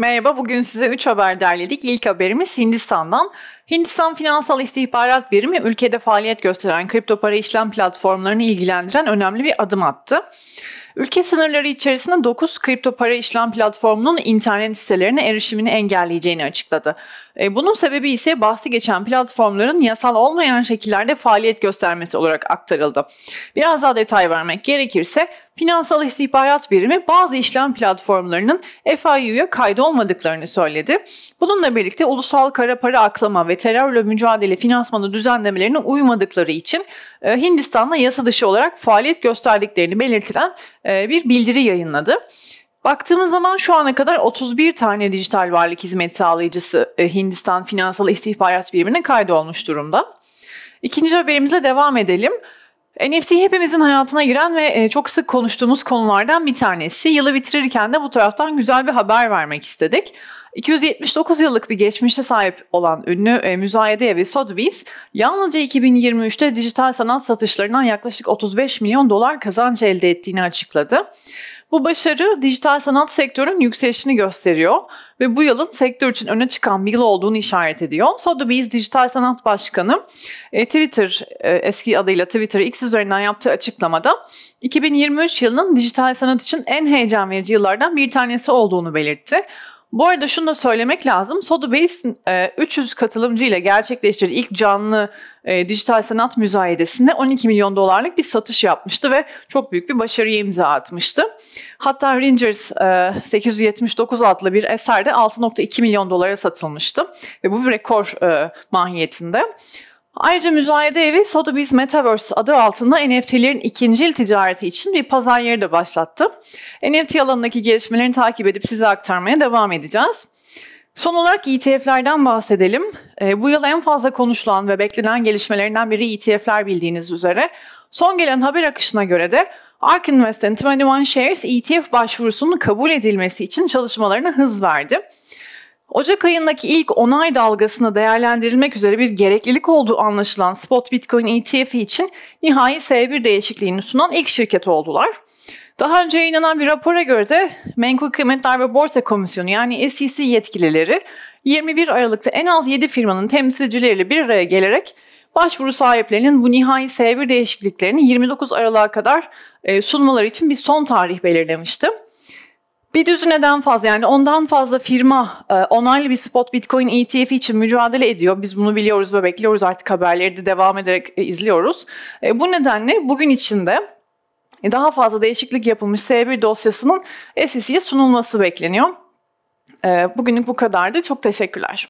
Merhaba, bugün size 3 haber derledik. İlk haberimiz Hindistan'dan. Hindistan Finansal İstihbarat Birimi ülkede faaliyet gösteren kripto para işlem platformlarını ilgilendiren önemli bir adım attı. Ülke sınırları içerisinde 9 kripto para işlem platformunun internet sitelerine erişimini engelleyeceğini açıkladı. E, bunun sebebi ise bahsi geçen platformların yasal olmayan şekillerde faaliyet göstermesi olarak aktarıldı. Biraz daha detay vermek gerekirse Finansal İstihbarat Birimi bazı işlem platformlarının FIU'ya kaydolmadıklarını söyledi. Bununla birlikte ulusal kara para aklama ve terörle mücadele finansmanı düzenlemelerine uymadıkları için e, Hindistan'la yasa dışı olarak faaliyet gösterdiklerini belirtilen e, bir bildiri yayınladı. Baktığımız zaman şu ana kadar 31 tane dijital varlık hizmet sağlayıcısı e, Hindistan Finansal İstihbarat Birimine kaydolmuş durumda. İkinci haberimize devam edelim. NFT hepimizin hayatına giren ve e, çok sık konuştuğumuz konulardan bir tanesi. Yılı bitirirken de bu taraftan güzel bir haber vermek istedik. 279 yıllık bir geçmişe sahip olan ünlü e, müzayede evi Sotheby's, yalnızca 2023'te dijital sanat satışlarından yaklaşık 35 milyon dolar kazanç elde ettiğini açıkladı. Bu başarı dijital sanat sektörünün yükselişini gösteriyor ve bu yılın sektör için öne çıkan bir yıl olduğunu işaret ediyor. Sotheby's Dijital Sanat Başkanı e, Twitter e, eski adıyla Twitter X üzerinden yaptığı açıklamada 2023 yılının dijital sanat için en heyecan verici yıllardan bir tanesi olduğunu belirtti. Bu arada şunu da söylemek lazım. Sotheby's 300 katılımcı ile gerçekleştirdiği ilk canlı e, dijital sanat müzayedesinde 12 milyon dolarlık bir satış yapmıştı ve çok büyük bir başarıya imza atmıştı. Hatta Rangers e, 879 adlı bir eser de 6.2 milyon dolara satılmıştı ve bu bir rekor e, mahiyetinde. Ayrıca müzayede evi Sotheby's Metaverse adı altında NFT'lerin ikinci il ticareti için bir pazar yeri de başlattı. NFT alanındaki gelişmelerini takip edip size aktarmaya devam edeceğiz. Son olarak ETF'lerden bahsedelim. E, bu yıl en fazla konuşulan ve beklenen gelişmelerinden biri ETF'ler bildiğiniz üzere. Son gelen haber akışına göre de ARK Invest'in 21 Shares ETF başvurusunun kabul edilmesi için çalışmalarına hız verdi. Ocak ayındaki ilk onay dalgasını değerlendirilmek üzere bir gereklilik olduğu anlaşılan Spot Bitcoin ETF için nihai S1 değişikliğini sunan ilk şirket oldular. Daha önce yayınlanan bir rapora göre de Menkul Kıymetler ve Borsa Komisyonu yani SEC yetkilileri 21 Aralık'ta en az 7 firmanın temsilcileriyle bir araya gelerek başvuru sahiplerinin bu nihai S1 değişikliklerini 29 Aralık'a kadar e, sunmaları için bir son tarih belirlemişti. Bir düzineden fazla yani ondan fazla firma e, onaylı bir spot bitcoin ETF için mücadele ediyor. Biz bunu biliyoruz ve bekliyoruz artık haberleri de devam ederek e, izliyoruz. E, bu nedenle bugün içinde daha fazla değişiklik yapılmış S1 dosyasının SEC'ye sunulması bekleniyor. Bugünlük bu kadardı. Çok teşekkürler.